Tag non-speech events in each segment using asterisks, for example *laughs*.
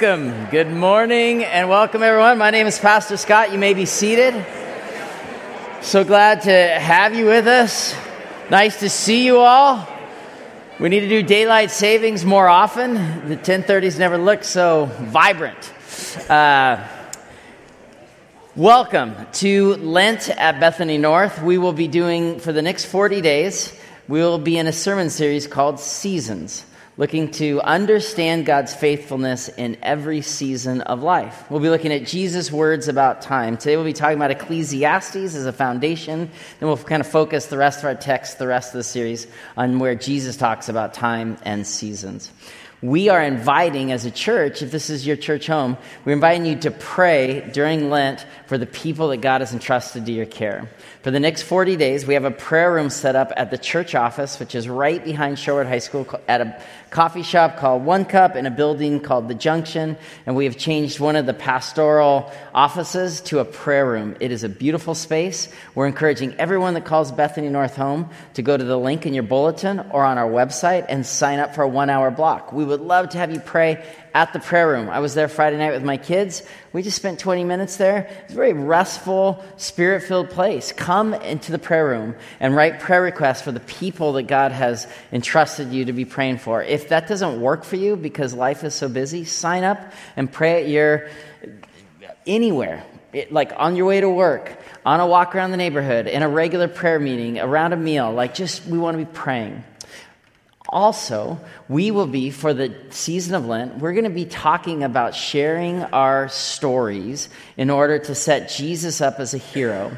Welcome. Good morning and welcome, everyone. My name is Pastor Scott. You may be seated. So glad to have you with us. Nice to see you all. We need to do daylight savings more often. The 1030s never look so vibrant. Uh, welcome to Lent at Bethany North. We will be doing, for the next 40 days, we will be in a sermon series called Seasons looking to understand God's faithfulness in every season of life. We'll be looking at Jesus' words about time. Today we'll be talking about Ecclesiastes as a foundation. Then we'll kind of focus the rest of our text, the rest of the series, on where Jesus talks about time and seasons we are inviting as a church, if this is your church home, we're inviting you to pray during Lent for the people that God has entrusted to your care. For the next 40 days, we have a prayer room set up at the church office, which is right behind Sherwood High School at a coffee shop called One Cup in a building called The Junction. And we have changed one of the pastoral offices to a prayer room. It is a beautiful space. We're encouraging everyone that calls Bethany North home to go to the link in your bulletin or on our website and sign up for a one hour block. We would love to have you pray at the prayer room. I was there Friday night with my kids. We just spent 20 minutes there. It's a very restful, spirit filled place. Come into the prayer room and write prayer requests for the people that God has entrusted you to be praying for. If that doesn't work for you because life is so busy, sign up and pray at your anywhere. It, like on your way to work, on a walk around the neighborhood, in a regular prayer meeting, around a meal, like just we want to be praying. Also, we will be, for the season of Lent, we're going to be talking about sharing our stories in order to set Jesus up as a hero.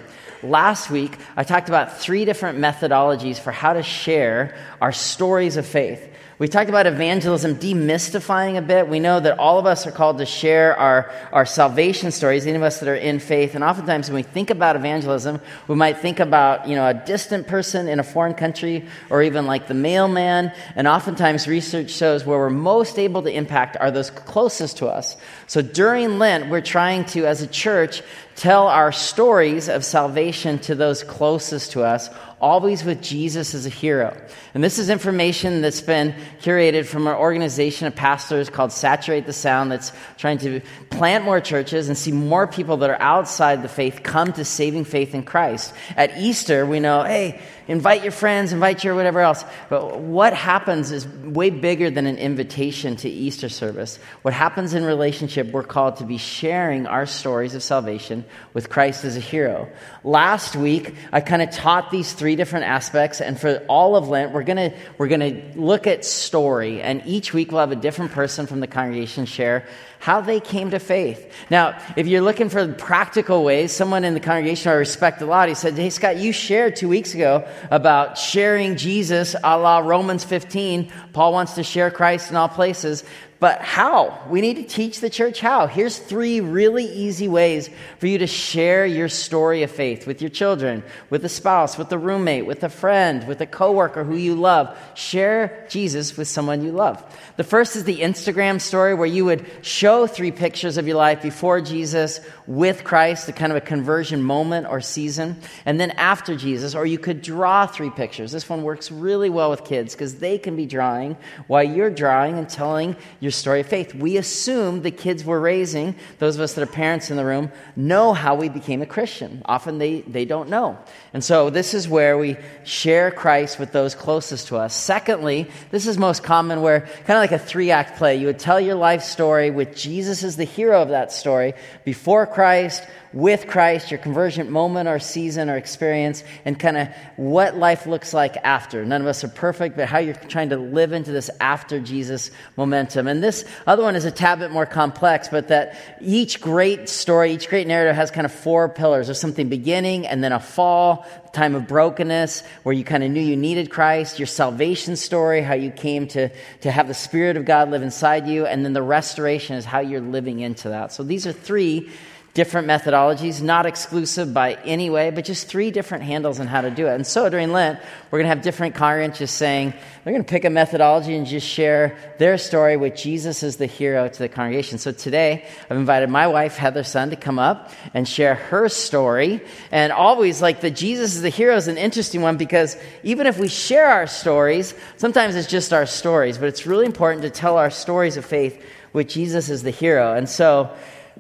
Last week, I talked about three different methodologies for how to share our stories of faith. We talked about evangelism demystifying a bit. We know that all of us are called to share our, our salvation stories, any of us that are in faith. And oftentimes when we think about evangelism, we might think about, you know, a distant person in a foreign country or even like the mailman. And oftentimes research shows where we're most able to impact are those closest to us. So during Lent, we're trying to, as a church, tell our stories of salvation to those closest to us always with Jesus as a hero. And this is information that's been curated from an organization of pastors called Saturate the Sound that's trying to plant more churches and see more people that are outside the faith come to saving faith in Christ. At Easter, we know, hey, invite your friends, invite your whatever else. But what happens is way bigger than an invitation to Easter service. What happens in relationship, we're called to be sharing our stories of salvation with Christ as a hero. Last week, I kind of taught these three different aspects, and for all of Lent, we're gonna we're gonna look at story, and each week we'll have a different person from the congregation share how they came to faith. Now, if you're looking for practical ways, someone in the congregation I respect a lot, he said, Hey, Scott, you shared two weeks ago about sharing Jesus a la Romans 15. Paul wants to share Christ in all places. But how? We need to teach the church how. Here's three really easy ways for you to share your story of faith with your children, with a spouse, with a roommate, with a friend, with a coworker who you love. Share Jesus with someone you love. The first is the Instagram story where you would show three pictures of your life before Jesus, with Christ, the kind of a conversion moment or season, and then after Jesus, or you could draw three pictures. This one works really well with kids because they can be drawing while you're drawing and telling your story of faith. We assume the kids we're raising, those of us that are parents in the room, know how we became a Christian. Often they, they don't know. And so this is where we share Christ with those closest to us. Secondly, this is most common where, kind of like a three act play, you would tell your life story with Jesus as the hero of that story before Christ, with Christ, your conversion moment or season or experience, and kind of what life looks like after. None of us are perfect, but how you're trying to live into this after Jesus momentum. And this other one is a tad bit more complex, but that each great story, each great narrative has kind of four pillars. There's something beginning and then a fall, time of brokenness where you kind of knew you needed Christ, your salvation story, how you came to, to have the Spirit of God live inside you, and then the restoration is how you're living into that. So these are three different methodologies, not exclusive by any way, but just three different handles on how to do it. And so during Lent, we're going to have different congregants just saying, they're going to pick a methodology and just share their story with Jesus as the hero to the congregation. So today, I've invited my wife, Heather Sun, to come up and share her story. And always, like the Jesus is the hero is an interesting one because even if we share our stories, sometimes it's just our stories, but it's really important to tell our stories of faith with Jesus as the hero. And so,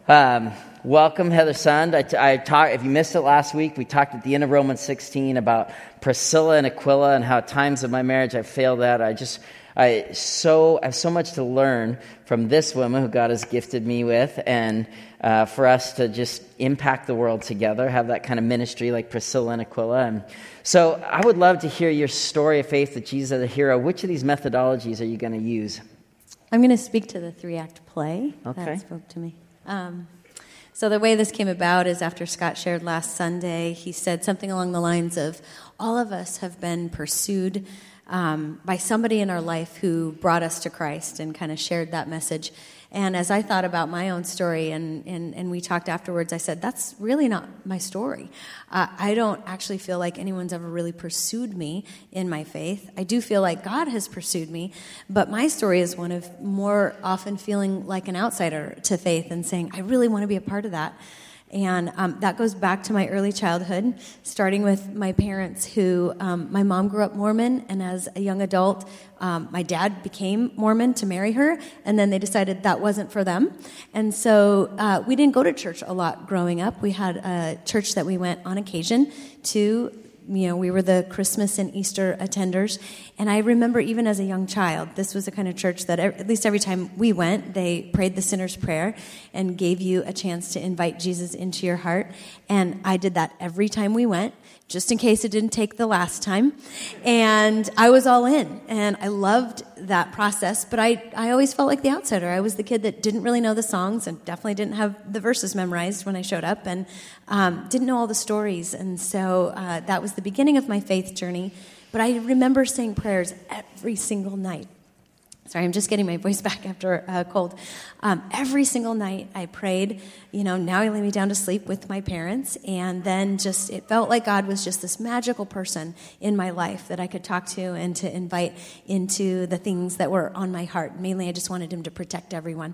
um, welcome, Heather Sund. I, I talked, if you missed it last week, we talked at the end of Romans 16 about Priscilla and Aquila and how at times of my marriage I failed that. I just, I so I have so much to learn from this woman who God has gifted me with, and uh, for us to just impact the world together, have that kind of ministry like Priscilla and Aquila. And so, I would love to hear your story of faith that Jesus is a hero. Which of these methodologies are you going to use? I'm going to speak to the three act play okay. that spoke to me. Um, so, the way this came about is after Scott shared last Sunday, he said something along the lines of All of us have been pursued um, by somebody in our life who brought us to Christ and kind of shared that message. And as I thought about my own story and, and, and we talked afterwards, I said, that's really not my story. Uh, I don't actually feel like anyone's ever really pursued me in my faith. I do feel like God has pursued me, but my story is one of more often feeling like an outsider to faith and saying, I really want to be a part of that. And um, that goes back to my early childhood, starting with my parents, who um, my mom grew up Mormon, and as a young adult, um, my dad became Mormon to marry her, and then they decided that wasn't for them. And so uh, we didn't go to church a lot growing up. We had a church that we went on occasion to you know, we were the Christmas and Easter attenders. And I remember even as a young child, this was the kind of church that at least every time we went, they prayed the sinner's prayer and gave you a chance to invite Jesus into your heart. And I did that every time we went just in case it didn't take the last time. And I was all in, and I loved that process, but I, I always felt like the outsider. I was the kid that didn't really know the songs and definitely didn't have the verses memorized when I showed up and um, didn't know all the stories. And so uh, that was the beginning of my faith journey. But I remember saying prayers every single night Sorry, I'm just getting my voice *laughs* back after a cold. Um, every single night I prayed. You know, now I lay me down to sleep with my parents, and then just it felt like God was just this magical person in my life that I could talk to and to invite into the things that were on my heart. Mainly, I just wanted Him to protect everyone.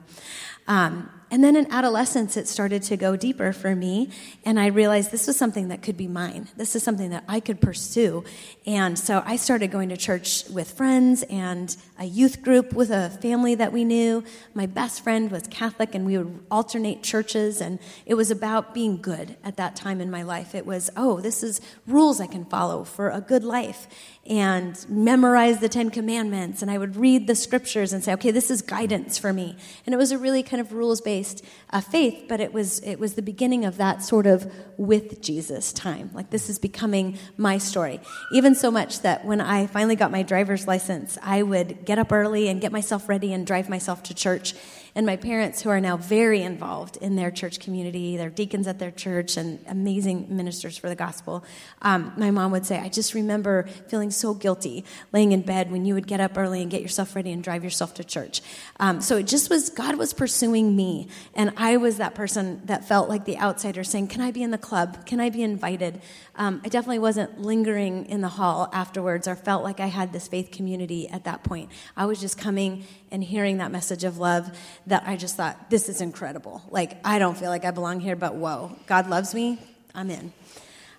Um, and then in adolescence, it started to go deeper for me, and I realized this was something that could be mine. This is something that I could pursue. And so I started going to church with friends and a youth group with a family that we knew. My best friend was Catholic, and we would alternate churches, and it was about being good at that time in my life. It was, oh, this is rules I can follow for a good life and memorize the Ten Commandments. And I would read the scriptures and say, okay, this is guidance for me. And it was a really kind of rules based uh, faith, but it was, it was the beginning of that sort of with Jesus time. Like this is becoming my story. Even so much that when I finally got my driver's license, I would get up early and get myself ready and drive myself to church and my parents, who are now very involved in their church community, they're deacons at their church and amazing ministers for the gospel. Um, my mom would say, I just remember feeling so guilty laying in bed when you would get up early and get yourself ready and drive yourself to church. Um, so it just was, God was pursuing me. And I was that person that felt like the outsider saying, Can I be in the club? Can I be invited? Um, I definitely wasn't lingering in the hall afterwards or felt like I had this faith community at that point. I was just coming and hearing that message of love that I just thought, this is incredible. Like, I don't feel like I belong here, but whoa, God loves me, I'm in.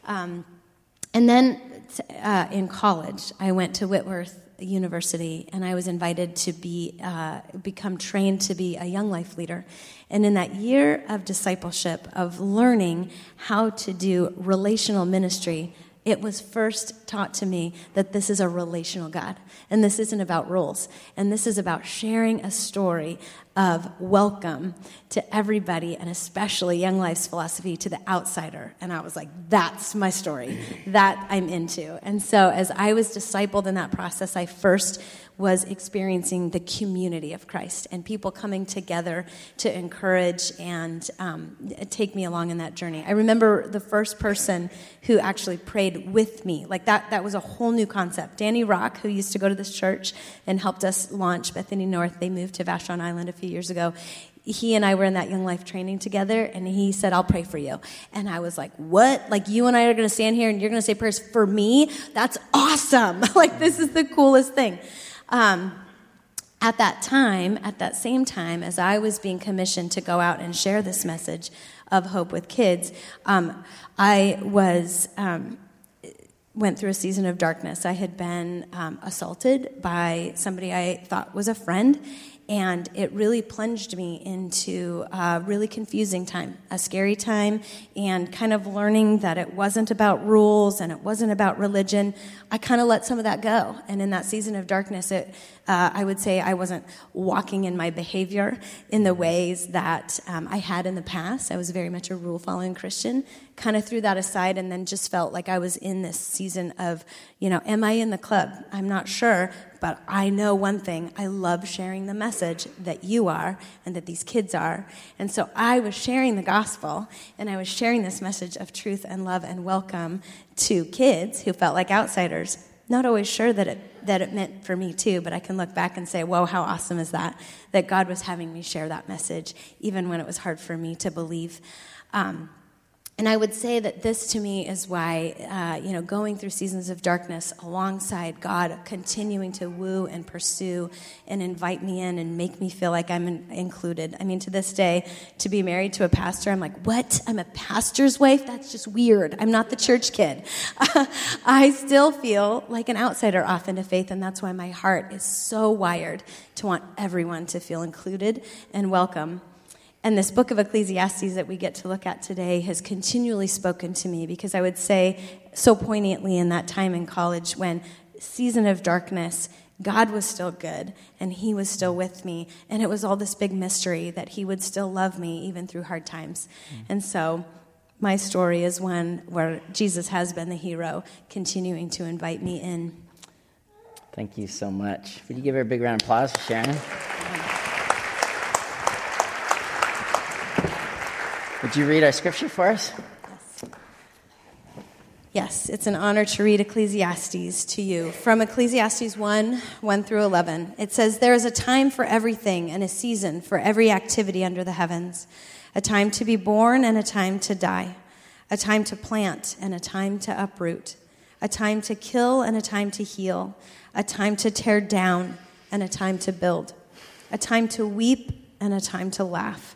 Um, and then uh, in college, I went to Whitworth University and I was invited to be, uh, become trained to be a young life leader. And in that year of discipleship, of learning how to do relational ministry, it was first taught to me that this is a relational God, and this isn't about rules, and this is about sharing a story of welcome to everybody, and especially Young Life's philosophy to the outsider. And I was like, that's my story. That I'm into. And so, as I was discipled in that process, I first was experiencing the community of Christ and people coming together to encourage and um, take me along in that journey. I remember the first person who actually prayed with me. Like that, that was a whole new concept. Danny Rock, who used to go to this church and helped us launch Bethany North, they moved to Vashon Island a few years ago he and I were in that young life training together, and he said, I'll pray for you. And I was like, What? Like, you and I are to stand here and you're to say prayers for me? That's awesome. *laughs* like, this is the coolest thing. Um, at that time, at that same time, as I was being commissioned to go out and share this message of hope with kids, um, I was um, went through a season of darkness. I had been um, assaulted by somebody I thought was a friend, And it really plunged me into a really confusing time, a scary time, and kind of learning that it wasn't about rules and it wasn't about religion. I kind of let some of that go. And in that season of darkness, it, uh, I would say I wasn't walking in my behavior in the ways that um, I had in the past. I was very much a rule following Christian. Kind of threw that aside and then just felt like I was in this season of, you know, am I in the club? I'm not sure, but I know one thing. I love sharing the message that you are and that these kids are. And so I was sharing the gospel and I was sharing this message of truth and love and welcome to kids who felt like outsiders not always sure that it, that it meant for me too, but I can look back and say, whoa, how awesome is that? That God was having me share that message, even when it was hard for me to believe. Um, and I would say that this to me is why, uh, you know, going through seasons of darkness alongside God, continuing to woo and pursue and invite me in and make me feel like I'm in, included. I mean, to this day, to be married to a pastor, I'm like, what? I'm a pastor's wife? That's just weird. I'm not the church kid. *laughs* I still feel like an outsider off into faith, and that's why my heart is so wired to want everyone to feel included and welcome. And this book of Ecclesiastes that we get to look at today has continually spoken to me because I would say so poignantly in that time in college when season of darkness God was still good and he was still with me and it was all this big mystery that he would still love me even through hard times. Mm. And so my story is one where Jesus has been the hero continuing to invite me in. Thank you so much. Would you give her a big round of applause for sharing? Would you read our scripture for us? Yes. Yes, it's an honor to read Ecclesiastes to you. From Ecclesiastes 1 1 through 11, it says, There is a time for everything and a season for every activity under the heavens, a time to be born and a time to die, a time to plant and a time to uproot, a time to kill and a time to heal, a time to tear down and a time to build, a time to weep and a time to laugh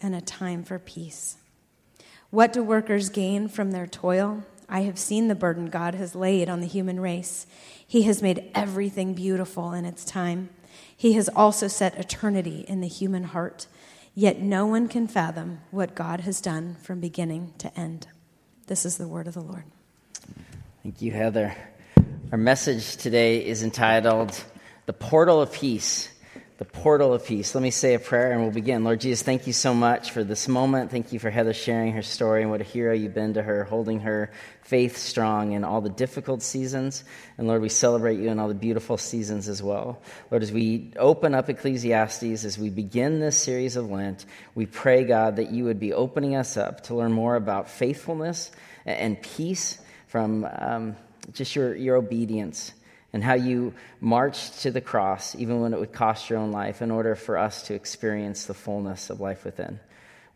and a time for peace. What do workers gain from their toil? I have seen the burden God has laid on the human race. He has made everything beautiful in its time. He has also set eternity in the human heart. Yet no one can fathom what God has done from beginning to end. This is the word of the Lord. Thank you, Heather. Our message today is entitled The Portal of Peace the portal of peace. Let me say a prayer and we'll begin. Lord Jesus, thank you so much for this moment. Thank you for Heather sharing her story and what a hero you've been to her, holding her faith strong in all the difficult seasons. And Lord, we celebrate you in all the beautiful seasons as well. Lord, as we open up Ecclesiastes, as we begin this series of Lent, we pray, God, that you would be opening us up to learn more about faithfulness and peace from um, just your, your obedience and how you marched to the cross, even when it would cost your own life, in order for us to experience the fullness of life within.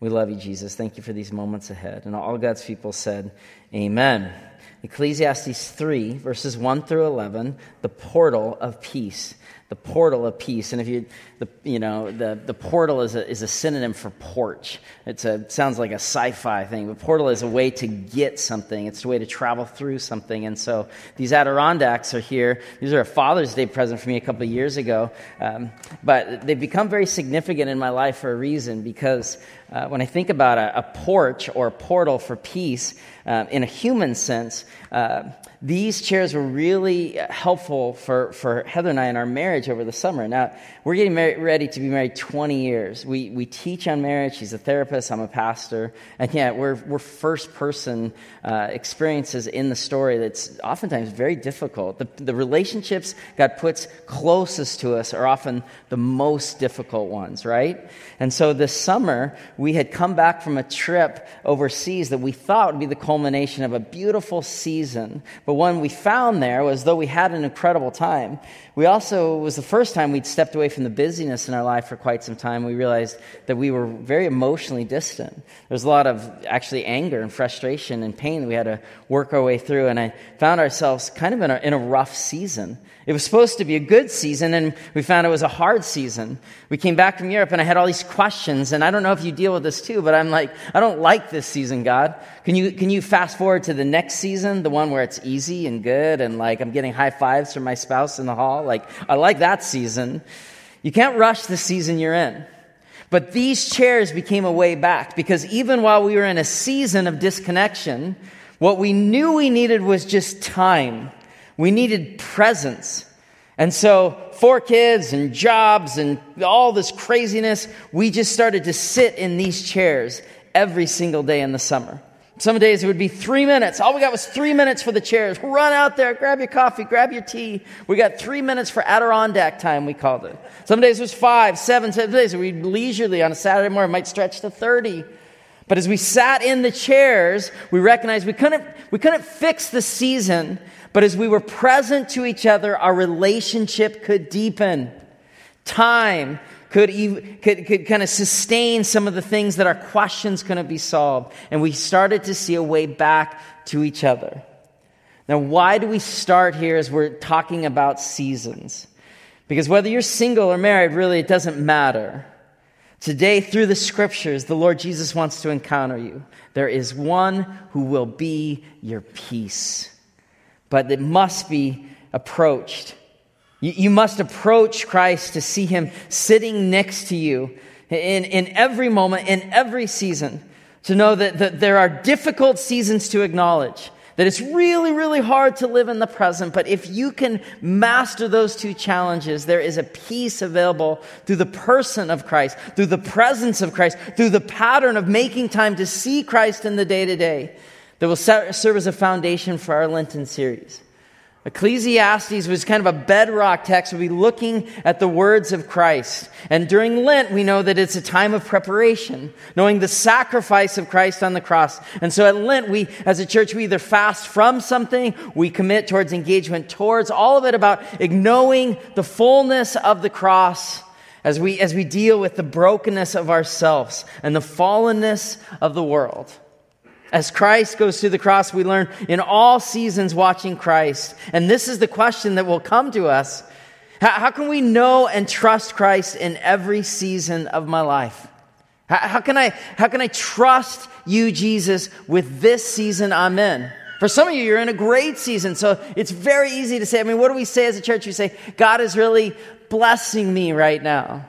We love you, Jesus. Thank you for these moments ahead. And all God's people said, Amen. Ecclesiastes 3, verses 1 through 11, the portal of peace the portal of peace. And if you, the, you know, the, the portal is a, is a synonym for porch. It's a, sounds like a sci fi thing, but portal is a way to get something, it's a way to travel through something. And so these Adirondacks are here. These are a Father's Day present for me a couple years ago. Um, but they've become very significant in my life for a reason because uh, when I think about a, a, porch or a portal for peace uh, in a human sense, uh, these chairs were really helpful for, for Heather and I in our marriage over the summer. Now, we're getting married, ready to be married 20 years. We, we teach on marriage. She's a therapist. I'm a pastor. And yet, we're, we're first person uh, experiences in the story that's oftentimes very difficult. The, the relationships God puts closest to us are often the most difficult ones, right? And so this summer, we had come back from a trip overseas that we thought would be the culmination of a beautiful season. But one we found there was though we had an incredible time, we also was the first time we'd stepped away from the busyness in our life for quite some time. We realized that we were very emotionally distant. There was a lot of actually anger and frustration and pain that we had to work our way through. And I found ourselves kind of in a, in a rough season. It was supposed to be a good season, and we found it was a hard season. We came back from Europe, and I had all these questions, and I don't know if you deal with this too, but I'm like, I don't like this season, God. Can you, can you fast forward to the next season, the one where it's easy and good, and like I'm getting high fives from my spouse in the hall? Like, I like that season. You can't rush the season you're in. But these chairs became a way back, because even while we were in a season of disconnection, what we knew we needed was just time we needed presence. And so, four kids and jobs and all this craziness, we just started to sit in these chairs every single day in the summer. Some days it would be three minutes. All we got was three minutes for the chairs. Run out there, grab your coffee, grab your tea. We got three minutes for Adirondack time, we called it. Some days it was five, seven, seven days. We'd leisurely on a Saturday morning, might stretch to 30. But as we sat in the chairs, we recognized we couldn't, we couldn't fix the season but as we were present to each other, our relationship could deepen. Time could, could, could kind of sustain some of the things that our questions couldn't be solved. And we started to see a way back to each other. Now, why do we start here as we're talking about seasons? Because whether you're single or married, really, it doesn't matter. Today, through the scriptures, the Lord Jesus wants to encounter you. There is one who will be your peace but it must be approached. You, you must approach Christ to see him sitting next to you in, in every moment, in every season, to know that, that there are difficult seasons to acknowledge. That it's really, really hard to live in the present, but if you can master those two challenges, there is a peace available through the person of Christ, through the presence of Christ, through the pattern of making time to see Christ in the day to day that will serve as a foundation for our Lenten series. Ecclesiastes was kind of a bedrock text. We'll be looking at the words of Christ. And during Lent, we know that it's a time of preparation, knowing the sacrifice of Christ on the cross. And so at Lent, we, as a church, we either fast from something, we commit towards engagement towards, all of it about knowing the fullness of the cross as we, as we deal with the brokenness of ourselves and the fallenness of the world. As Christ goes to the cross, we learn in all seasons watching Christ. And this is the question that will come to us. How, can we know and trust Christ in every season of my life? How, how, can I, how can I trust you, Jesus, with this season I'm in? For some of you, you're in a great season, so it's very easy to say. I mean, what do we say as a church? We say, God is really blessing me right now.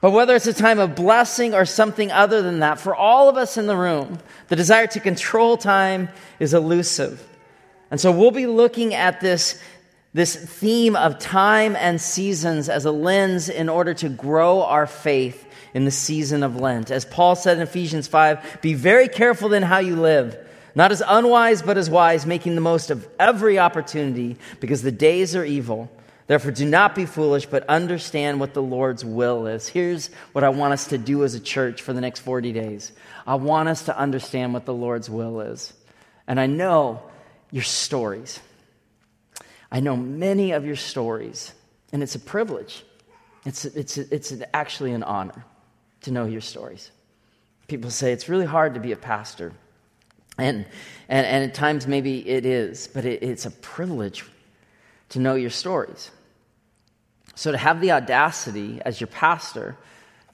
But whether it's a time of blessing or something other than that, for all of us in the room, the desire to control time is elusive. And so we'll be looking at this, this theme of time and seasons as a lens in order to grow our faith in the season of Lent. As Paul said in Ephesians 5, be very careful in how you live, not as unwise, but as wise, making the most of every opportunity because the days are evil. Therefore, do not be foolish, but understand what the Lord's will is. Here's what I want us to do as a church for the next 40 days I want us to understand what the Lord's will is. And I know your stories. I know many of your stories, and it's a privilege. It's, it's, it's actually an honor to know your stories. People say it's really hard to be a pastor. And, and, and at times, maybe it is, but it, it's a privilege to know your stories. So, to have the audacity as your pastor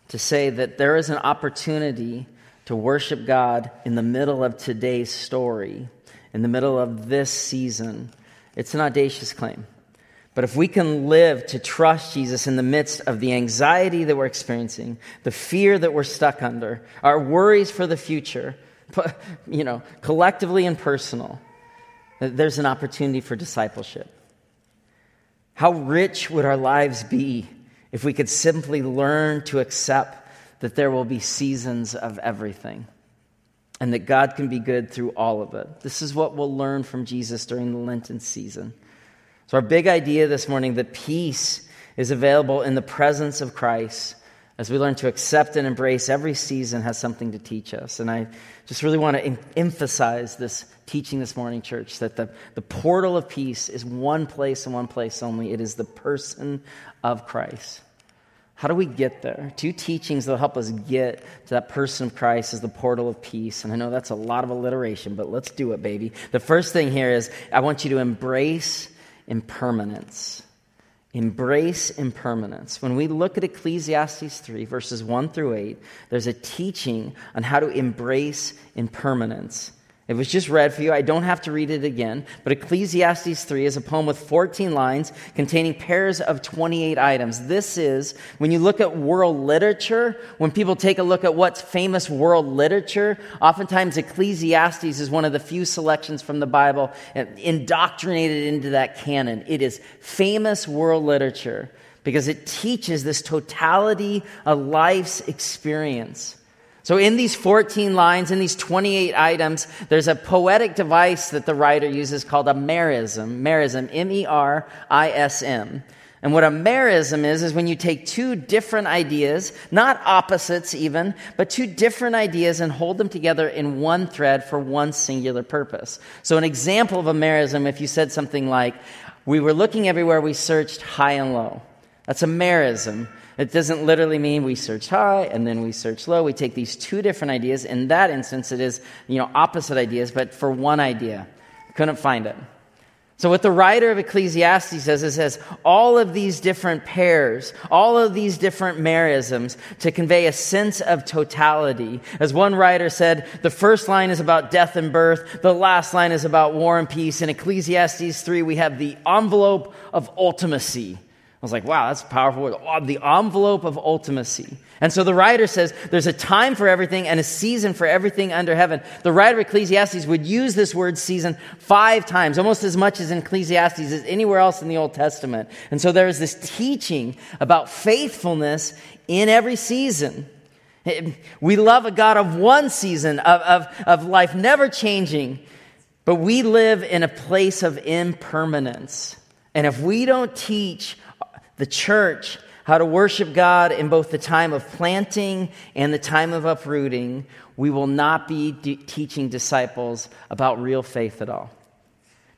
to say that there is an opportunity to worship God in the middle of today's story, in the middle of this season, it's an audacious claim. But if we can live to trust Jesus in the midst of the anxiety that we're experiencing, the fear that we're stuck under, our worries for the future, you know, collectively and personal, there's an opportunity for discipleship. How rich would our lives be if we could simply learn to accept that there will be seasons of everything and that God can be good through all of it? This is what we'll learn from Jesus during the Lenten season. So, our big idea this morning that peace is available in the presence of Christ, as we learn to accept and embrace every season has something to teach us. And I just really want to em- emphasize this teaching this morning, church, that the, the portal of peace is one place and one place only. It is the person of Christ. How do we get there? Two teachings that'll help us get to that person of Christ is the portal of peace. And I know that's a lot of alliteration, but let's do it, baby. The first thing here is I want you to embrace impermanence. Embrace impermanence. When we look at Ecclesiastes 3, verses 1 through 8, there's a teaching on how to embrace impermanence. It was just read for you. I don't have to read it again. But Ecclesiastes 3 is a poem with 14 lines containing pairs of 28 items. This is, when you look at world literature, when people take a look at what's famous world literature, oftentimes Ecclesiastes is one of the few selections from the Bible indoctrinated into that canon. It is famous world literature because it teaches this totality of life's experience. So, in these 14 lines, in these 28 items, there's a poetic device that the writer uses called a merism. Merism, M E R I S M. And what a merism is, is when you take two different ideas, not opposites even, but two different ideas and hold them together in one thread for one singular purpose. So, an example of a merism, if you said something like, We were looking everywhere, we searched high and low. That's a merism. It doesn't literally mean we search high and then we search low. We take these two different ideas. In that instance, it is, you know, opposite ideas, but for one idea. Couldn't find it. So, what the writer of Ecclesiastes says is says all of these different pairs, all of these different merisms to convey a sense of totality. As one writer said, the first line is about death and birth, the last line is about war and peace. In Ecclesiastes 3, we have the envelope of ultimacy was like, wow, that's powerful. The envelope of ultimacy. And so the writer says there's a time for everything and a season for everything under heaven. The writer of Ecclesiastes would use this word season five times, almost as much as in Ecclesiastes as anywhere else in the Old Testament. And so there is this teaching about faithfulness in every season. We love a God of one season, of, of, of life never changing, but we live in a place of impermanence. And if we don't teach the church how to worship God in both the time of planting and the time of uprooting, we will not be teaching disciples about real faith at all.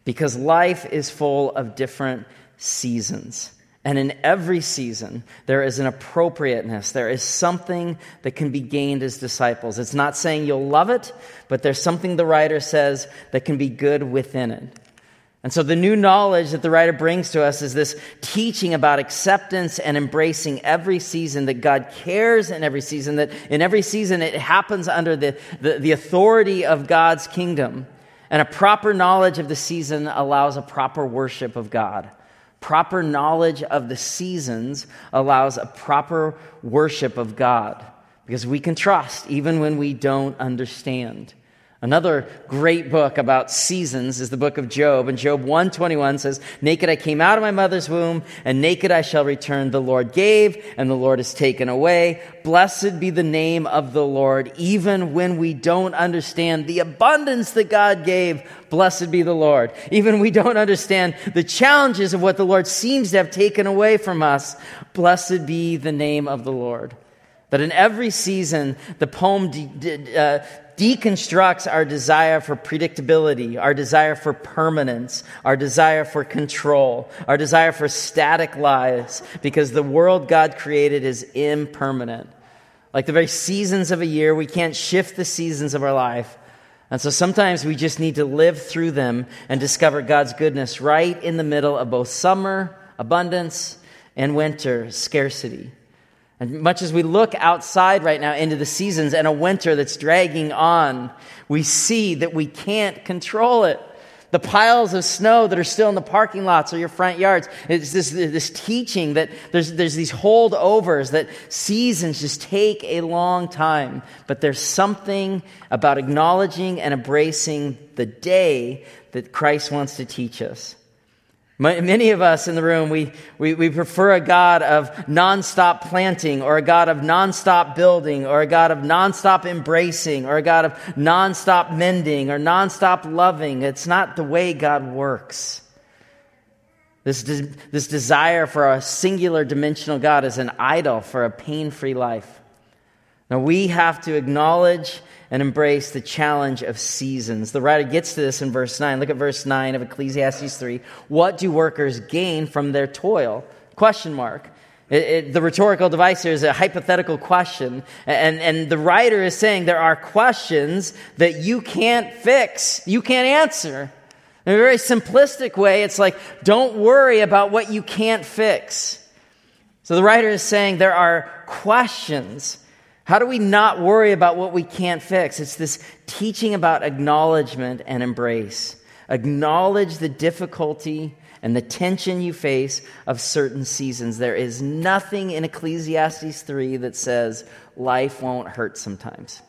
Because life is full of different seasons. And in every season, there is an appropriateness. There is something that can be gained as disciples. It's not saying you'll love it, but there's something the writer says that can be good within it. And so the new knowledge that the writer brings to us is this teaching about acceptance and embracing every season, that God cares in every season, that in every season it happens under the, the, the authority of God's kingdom. And a proper knowledge of the season allows a proper worship of God. Proper knowledge of the seasons allows a proper worship of God because we can trust even when we don't understand. Another great book about seasons is the book of Job, and Job 121 says, Naked I came out of my mother's womb, and naked I shall return. The Lord gave, and the Lord has taken away. Blessed be the name of the Lord, even when we don't understand the abundance that God gave. Blessed be the Lord. Even we don't understand the challenges of what the Lord seems to have taken away from us. Blessed be the name of the Lord. That in every season, the poem uh, deconstructs our desire for predictability, our desire for permanence, our desire for control, our desire for static lives, because the world God created is impermanent. Like the very seasons of a year, we can't shift the seasons of our life. And so sometimes we just need to live through them and discover God's goodness right in the middle of both summer, abundance, and winter, scarcity. And much as we look outside right now into the seasons and a winter that's dragging on, we see that we can't control it. The piles of snow that are still in the parking lots or your front yards. It's this, this teaching that there's, there's these holdovers that seasons just take a long time. But there's something about acknowledging and embracing the day that Christ wants to teach us. Many of us in the room, we, we, we, prefer a God of nonstop planting, or a God of nonstop building, or a God of nonstop embracing, or a God of nonstop mending, or nonstop loving. It's not the way God works. This, de- this desire for a singular dimensional God is an idol for a pain free life. Now, we have to acknowledge and embrace the challenge of seasons. The writer gets to this in verse 9. Look at verse 9 of Ecclesiastes 3. What do workers gain from their toil? Question mark. It, it, the rhetorical device here is a hypothetical question. And, and the writer is saying there are questions that you can't fix, you can't answer. In a very simplistic way, it's like, don't worry about what you can't fix. So the writer is saying there are questions how do we not worry about what we can't fix? It's this teaching about acknowledgement and embrace. Acknowledge the difficulty and the tension you face of certain seasons. There is nothing in Ecclesiastes 3 that says life won't hurt sometimes.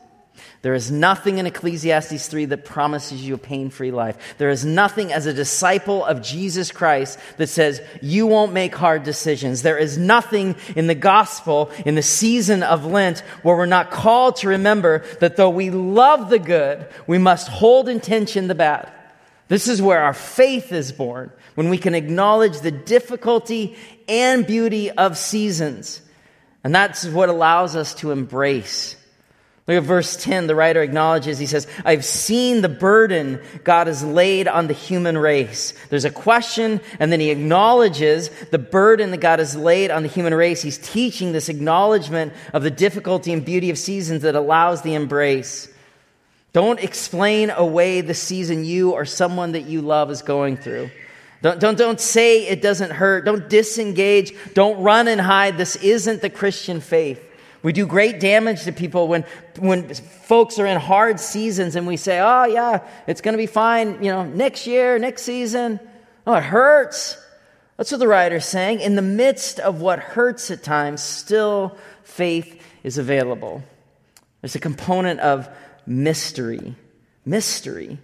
There is nothing in Ecclesiastes 3 that promises you a pain free life. There is nothing as a disciple of Jesus Christ that says you won't make hard decisions. There is nothing in the gospel in the season of Lent where we're not called to remember that though we love the good, we must hold in tension the bad. This is where our faith is born, when we can acknowledge the difficulty and beauty of seasons. And that's what allows us to embrace Look at verse 10. The writer acknowledges, he says, I've seen the burden God has laid on the human race. There's a question, and then he acknowledges the burden that God has laid on the human race. He's teaching this acknowledgement of the difficulty and beauty of seasons that allows the embrace. Don't explain away the season you or someone that you love is going through. Don't, don't, don't say it doesn't hurt. Don't disengage. Don't run and hide. This isn't the Christian faith. We do great damage to people when, when folks are in hard seasons and we say, oh, yeah, it's going to be fine, you know, next year, next season. Oh, it hurts. That's what the writer's saying. In the midst of what hurts at times, still faith is available. There's a component of mystery. Mystery.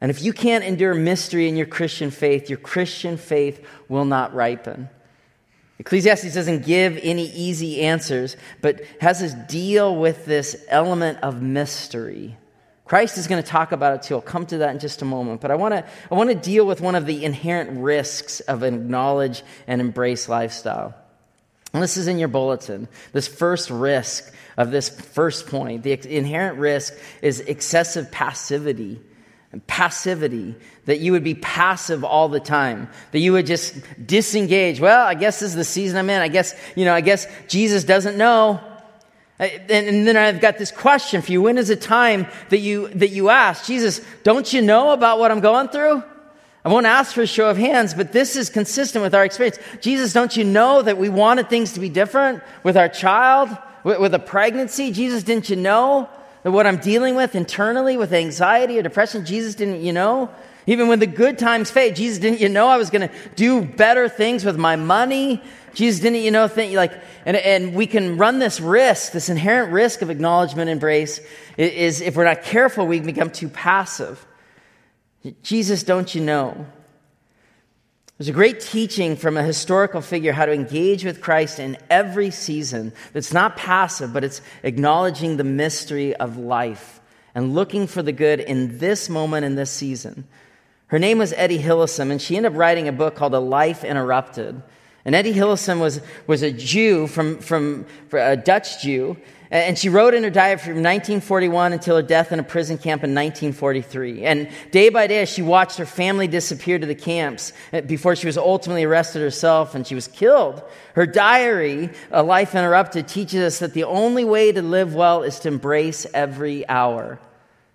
And if you can't endure mystery in your Christian faith, your Christian faith will not ripen. Ecclesiastes doesn't give any easy answers, but has us deal with this element of mystery. Christ is going to talk about it too. I'll come to that in just a moment. But I want to, I want to deal with one of the inherent risks of an acknowledge and embrace lifestyle. And this is in your bulletin. This first risk of this first point, the inherent risk is excessive passivity and passivity, that you would be passive all the time, that you would just disengage. Well, I guess this is the season I'm in. I guess, you know, I guess Jesus doesn't know. And, then I've got this question for you. When is the time that you, that you ask, Jesus, don't you know about what I'm going through? I won't ask for a show of hands, but this is consistent with our experience. Jesus, don't you know that we wanted things to be different with our child, with, with a pregnancy? Jesus, didn't you know? What I'm dealing with internally with anxiety or depression, Jesus didn't, you know? Even when the good times fade, Jesus didn't, you know, I was going to do better things with my money. Jesus didn't, you know, think like, and, and we can run this risk, this inherent risk of acknowledgement and embrace is if we're not careful, we can become too passive. Jesus, don't you know? There's a great teaching from a historical figure how to engage with Christ in every season that's not passive, but it's acknowledging the mystery of life and looking for the good in this moment in this season. Her name was Etty Hillesum, and she ended up writing a book called A Life Interrupted. And Etty Hillesum was, was a Jew from, from a Dutch Jew, and she wrote in her diary from 1941 until her death in a prison camp in 1943. And day by day, she watched her family disappear to the camps uh, before she was ultimately arrested herself and she was killed. Her diary, A Life Interrupted, teaches us that the only way to live well is to embrace every hour.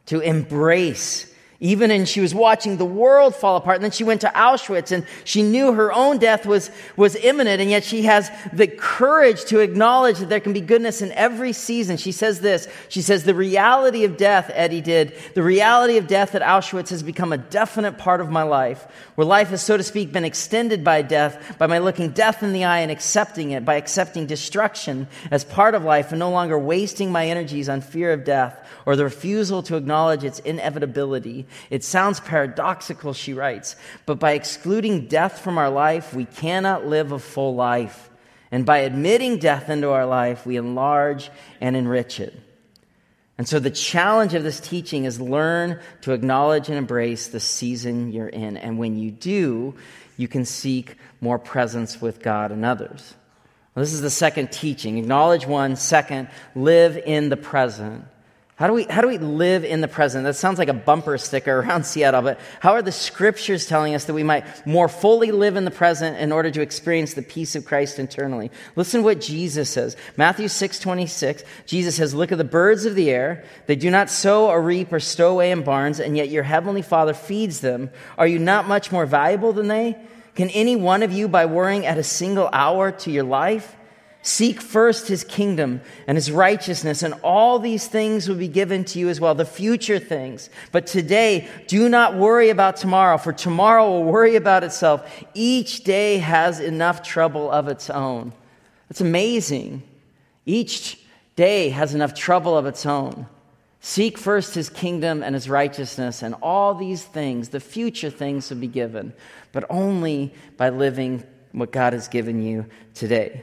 To embrace even and she was watching the world fall apart. And then she went to Auschwitz and she knew her own death was, was imminent. And yet she has the courage to acknowledge that there can be goodness in every season. She says this. She says, the reality of death, Etty did, the reality of death at Auschwitz has become a definite part of my life, where life has, so to speak, been extended by death, by my looking death in the eye and accepting it, by accepting destruction as part of life and no longer wasting my energies on fear of death or the refusal to acknowledge its inevitability. It sounds paradoxical, she writes, but by excluding death from our life, we cannot live a full life. And by admitting death into our life, we enlarge and enrich it. And so the challenge of this teaching is learn to acknowledge and embrace the season you're in. And when you do, you can seek more presence with God and others. Well, this is the second teaching. Acknowledge one. Second, live in the present. How do, we, how do we live in the present? That sounds like a bumper sticker *laughs* around Seattle, but how are the scriptures telling us that we might more fully live in the present in order to experience the peace of Christ internally? Listen to what Jesus says. Matthew 6 26, Jesus says, Look at the birds of the air. They do not sow or reap or stow away in barns, and yet your heavenly Father feeds them. Are you not much more valuable than they? Can any one of you, by worrying at a single hour to your life, Seek first his kingdom and his righteousness, and all these things will be given to you as well, the future things. But today, do not worry about tomorrow, for tomorrow will worry about itself. Each day has enough trouble of its own. It's amazing. Each day has enough trouble of its own. Seek first his kingdom and his righteousness, and all these things, the future things, will be given, but only by living what God has given you today.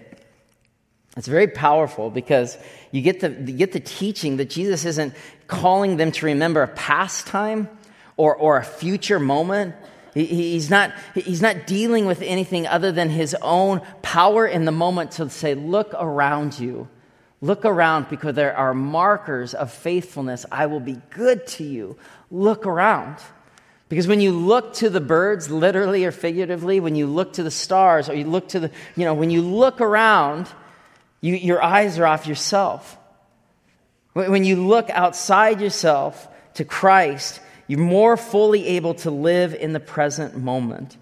It's very powerful because you get the, you get the teaching that Jesus isn't calling them to remember a past time or, or a future moment. He, he's, not, he's not dealing with anything other than his own power in the moment to say, Look around you. Look around because there are markers of faithfulness. I will be good to you. Look around. Because when you look to the birds, literally or figuratively, when you look to the stars, or you look to the, you know, when you look around, you, your eyes are off yourself. When you look outside yourself to Christ, you're more fully able to live in the present moment.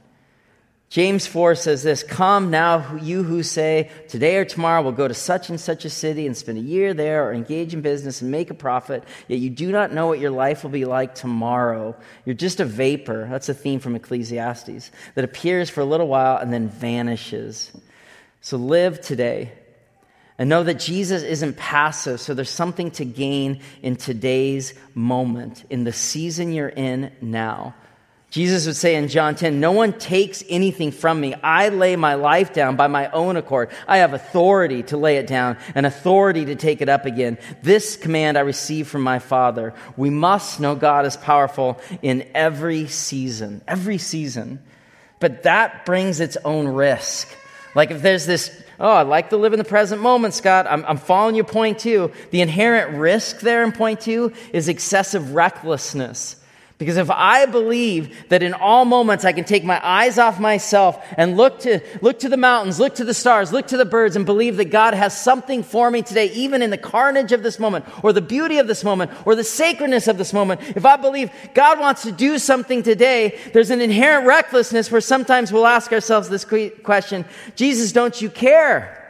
James 4 says this Come now, you who say, Today or tomorrow we'll go to such and such a city and spend a year there or engage in business and make a profit, yet you do not know what your life will be like tomorrow. You're just a vapor. That's a theme from Ecclesiastes that appears for a little while and then vanishes. So live today. And know that Jesus isn't passive, so there's something to gain in today's moment, in the season you're in now. Jesus would say in John 10, No one takes anything from me. I lay my life down by my own accord. I have authority to lay it down and authority to take it up again. This command I received from my Father. We must know God is powerful in every season, every season. But that brings its own risk. Like if there's this Oh, I like to live in the present moment, Scott. I'm, I'm following your point two. The inherent risk there in point two is excessive recklessness. Because if I believe that in all moments I can take my eyes off myself and look to, look to the mountains, look to the stars, look to the birds, and believe that God has something for me today, even in the carnage of this moment, or the beauty of this moment, or the sacredness of this moment, if I believe God wants to do something today, there's an inherent recklessness where sometimes we'll ask ourselves this question Jesus, don't you care?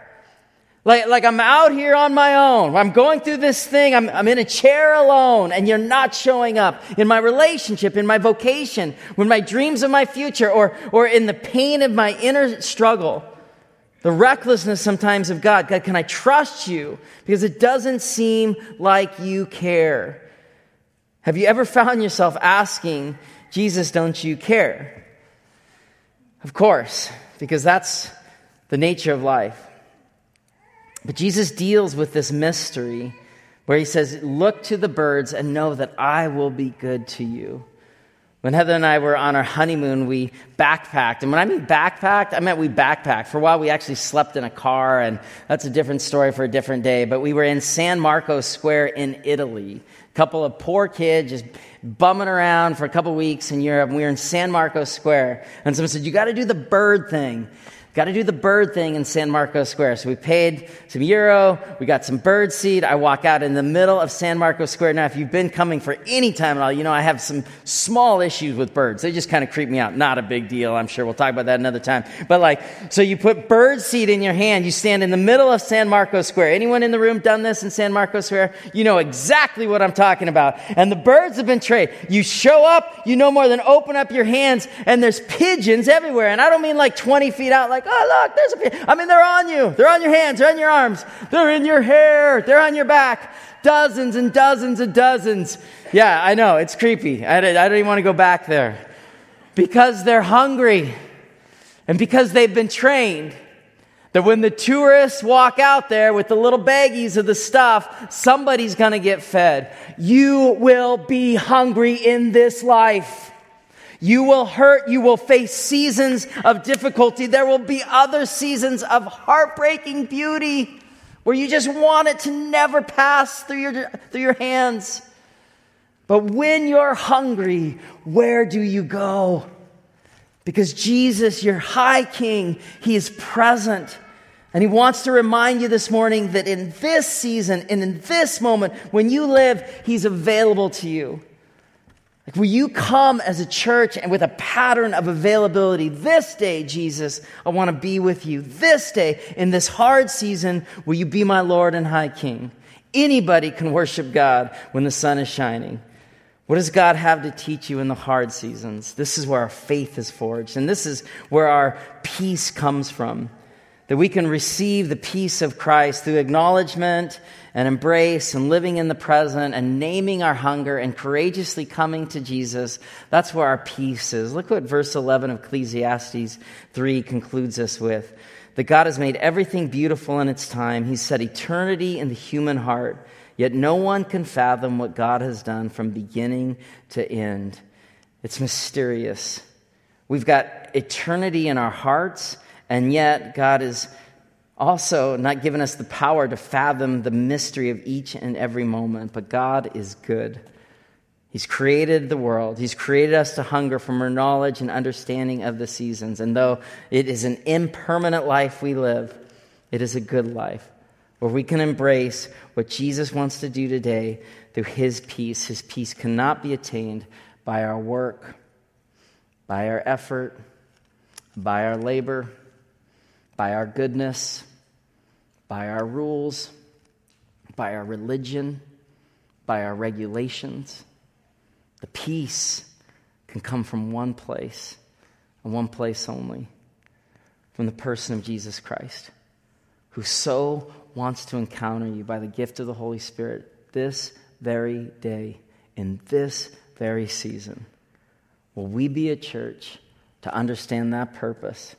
Like, like I'm out here on my own. I'm going through this thing. I'm, I'm in a chair alone and you're not showing up in my relationship, in my vocation, with my dreams of my future, or, or in the pain of my inner struggle. The recklessness sometimes of God. God, can I trust you? Because it doesn't seem like you care. Have you ever *laughs* found yourself asking, Jesus, don't you care? Of course, because that's the nature of life. But Jesus deals with this mystery where he says, Look to the birds and know that I will be good to you. When Heather and I were on our honeymoon, we backpacked. And when I mean backpacked, I meant we backpacked. For a while, we actually slept in a car, and that's a different story for a different day. But we were in San Marco Square in Italy. A couple of poor kids just bumming around for a couple of weeks in Europe. And we were in San Marco Square. And someone said, You got to do the bird thing. Got to do the bird thing in San Marcos Square. So we paid some euro, we got some bird seed. I walk out in the middle of San Marcos Square. Now, if you've been coming for any time at all, you know I have some small issues with birds. They just kind of creep me out. Not a big deal. I'm sure we'll talk about that another time. But like, so you put bird seed in your hand. You stand in the middle of San Marcos Square. Anyone in the room done this in San Marcos Square? You know exactly what I'm talking about. And the birds have been trained. You show up, you no more than open up your hands, and there's pigeons everywhere. And I don't mean like 20 feet out, like, like, oh, look, there's a pigeon. I mean, they're on you. They're on your hands. They're on your arms. They're in your hair. They're on your back. Dozens and dozens and dozens. Yeah, I know. It's creepy. I, I don't even want to go back there. Because they're hungry and because they've been trained, That when the tourists walk out there with the little baggies of the stuff, somebody's gonna get fed. You will be hungry in this life. You will hurt. You will face seasons of difficulty. There will be other seasons of heartbreaking beauty where you just want it to never pass through your, through your hands. But when you're hungry, where do you go? Because Jesus, your high king, he is present. And he wants to remind you this morning that in this season and in this moment, when you live, he's available to you. Like, will you come as a church and with a pattern of availability? This day, Jesus, I want to be with you. This day, in this hard season, will you be my Lord and High King? Anybody can worship God when the sun is shining. What does God have to teach you in the hard seasons? This is where our faith is forged, and this is where our peace comes from. That we can receive the peace of Christ through acknowledgement and embrace and living in the present and naming our hunger and courageously coming to Jesus. That's where our peace is. Look what verse 11 of Ecclesiastes 3 concludes us with. That God has made everything beautiful in its time. He set eternity in the human heart. Yet no one can fathom what God has done from beginning to end. It's mysterious. We've got eternity in our hearts, and yet God is also not given us the power to fathom the mystery of each and every moment. But God is good. He's created the world. He's created us to hunger for more knowledge and understanding of the seasons. And though it is an impermanent life we live, it is a good life where we can embrace what Jesus wants to do today through his peace. His peace cannot be attained by our work, by our effort, by our labor, by our goodness, by our rules, by our religion, by our regulations. The peace can come from one place and one place only from the person of Jesus Christ, who so wants to encounter you by the gift of the Holy Spirit this very day, in this very season. Will we be a church to understand that purpose?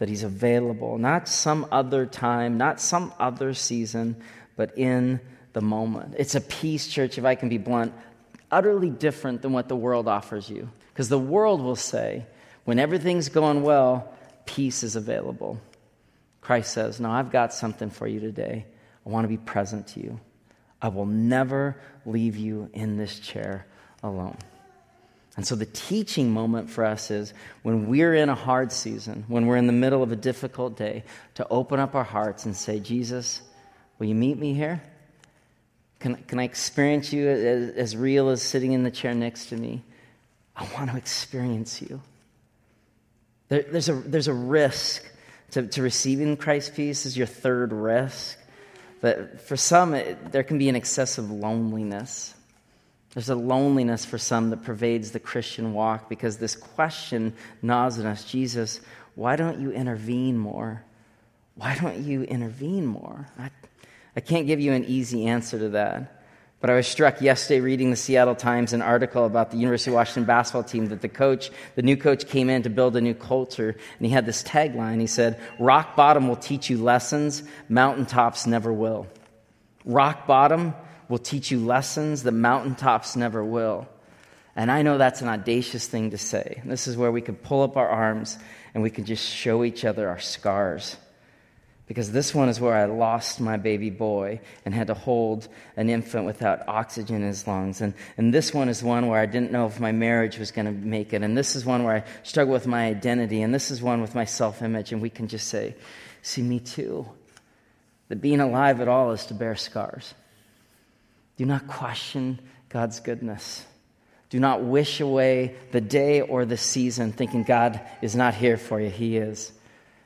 That He's available, not some other time, not some other season, but in the moment. It's a peace, church, if I can be blunt, utterly different than what the world offers you. Because the world will say, when everything's going well, peace is available. Christ says, No, I've got something for you today. I want to be present to you. I will never leave you in this chair alone. And so the teaching moment for us is when we're in a hard season, when we're in the middle of a difficult day, to open up our hearts and say, Jesus, will you meet me here? Can, can I experience you as, as real as sitting in the chair next to me? I want to experience you. There, there's, a, there's a risk to, to receiving Christ's peace is your third risk. But for some, it, there can be an excessive loneliness. There's a loneliness for some that pervades the Christian walk because this question gnaws at us Jesus, why don't you intervene more? Why don't you intervene more? I, I can't give you an easy answer to that. But I was struck yesterday reading the Seattle Times an article about the University of Washington basketball team that the coach, the new coach came in to build a new culture, and he had this tagline. He said, Rock bottom will teach you lessons, mountaintops never will. Rock bottom will teach you lessons that mountaintops never will. And I know that's an audacious thing to say. This is where we can pull up our arms and we can just show each other our scars because this one is where I lost my baby boy and had to hold an infant without oxygen in his lungs. And, and this one is one where I didn't know if my marriage was going to make it. And this is one where I struggle with my identity. And this is one with my self image. And we can just say, See, me too. That being alive at all is to bear scars. Do not question God's goodness. Do not wish away the day or the season thinking God is not here for you. He is.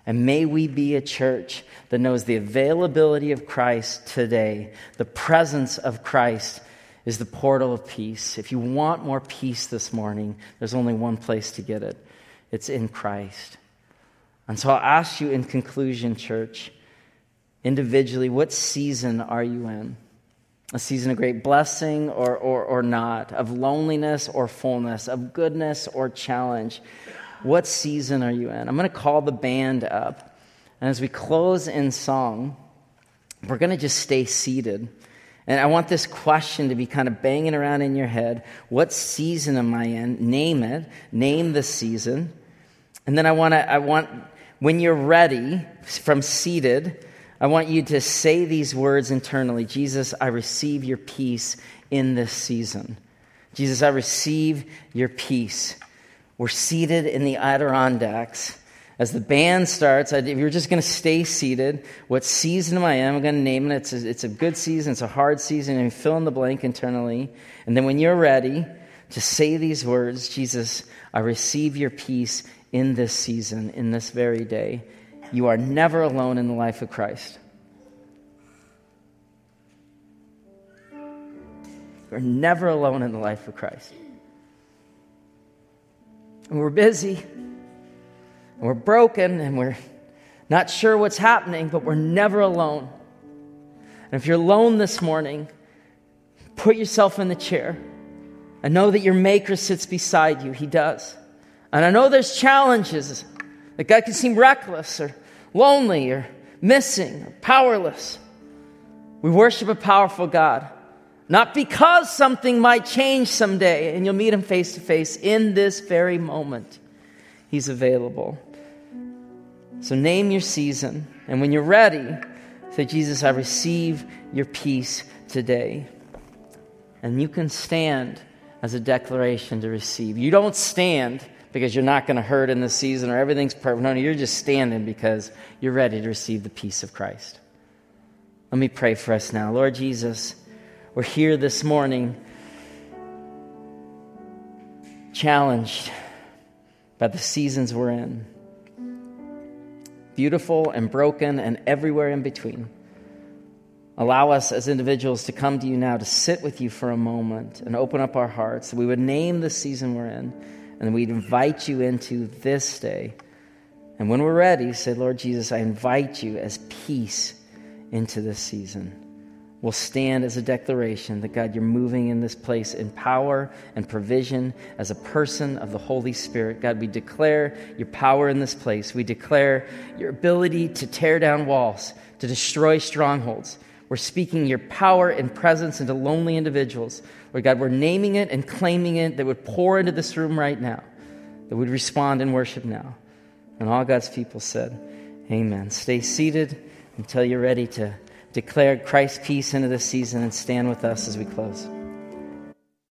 And may we be a church that knows the availability of Christ today. The presence of Christ is the portal of peace. If you want more peace this morning, there's only one place to get it it's in Christ. And so I'll ask you in conclusion, church, individually, what season are you in? A season of great blessing or, or, or not, of loneliness or fullness, of goodness or challenge. What season are you in? I'm going to call the band up. And as we close in song, we're going to just stay seated. And I want this question to be kind of banging around in your head. What season am I in? Name it. Name the season. And then I want to, I want, when you're ready from seated, I want you to say these words internally Jesus, I receive your peace in this season. Jesus, I receive your peace. We're seated in the Adirondacks. As the band starts, if you're just going to stay seated, what season am I in? I'm going to name it. It's a, it's a good season, it's a hard season, and fill in the blank internally. And then when you're ready to say these words, Jesus, I receive your peace in this season, in this very day. You are never alone in the life of Christ. You're never alone in the life of Christ. And we're busy and we're broken and we're not sure what's happening, but we're never alone. And if you're alone this morning, put yourself in the chair and know that your Maker sits beside you. He does. And I know there's challenges that God can seem reckless or lonely or missing or powerless. We worship a powerful God. Not because something might change someday and you'll meet him face to face in this very moment. He's available. So name your season. And when you're ready, say, Jesus, I receive your peace today. And you can stand as a declaration to receive. You don't stand because you're not going to hurt in this season or everything's perfect. No, no, you're just standing because you're ready to receive the peace of Christ. Let me pray for us now. Lord Jesus, we're here this morning challenged by the seasons we're in beautiful and broken and everywhere in between. Allow us as individuals to come to you now to sit with you for a moment and open up our hearts. We would name the season we're in, and we'd invite you into this day. And when we're ready, say, Lord Jesus, I invite you as peace into this season will stand as a declaration that God, you're moving in this place in power and provision as a person of the Holy Spirit. God, we declare your power in this place. We declare your ability to tear down walls, to destroy strongholds. We're speaking your power and presence into lonely individuals. Lord God, we're naming it and claiming it that would pour into this room right now, that would respond in worship now. And all God's people said, Amen. Stay seated until you're ready to declare Christ's peace into this season and stand with us as we close.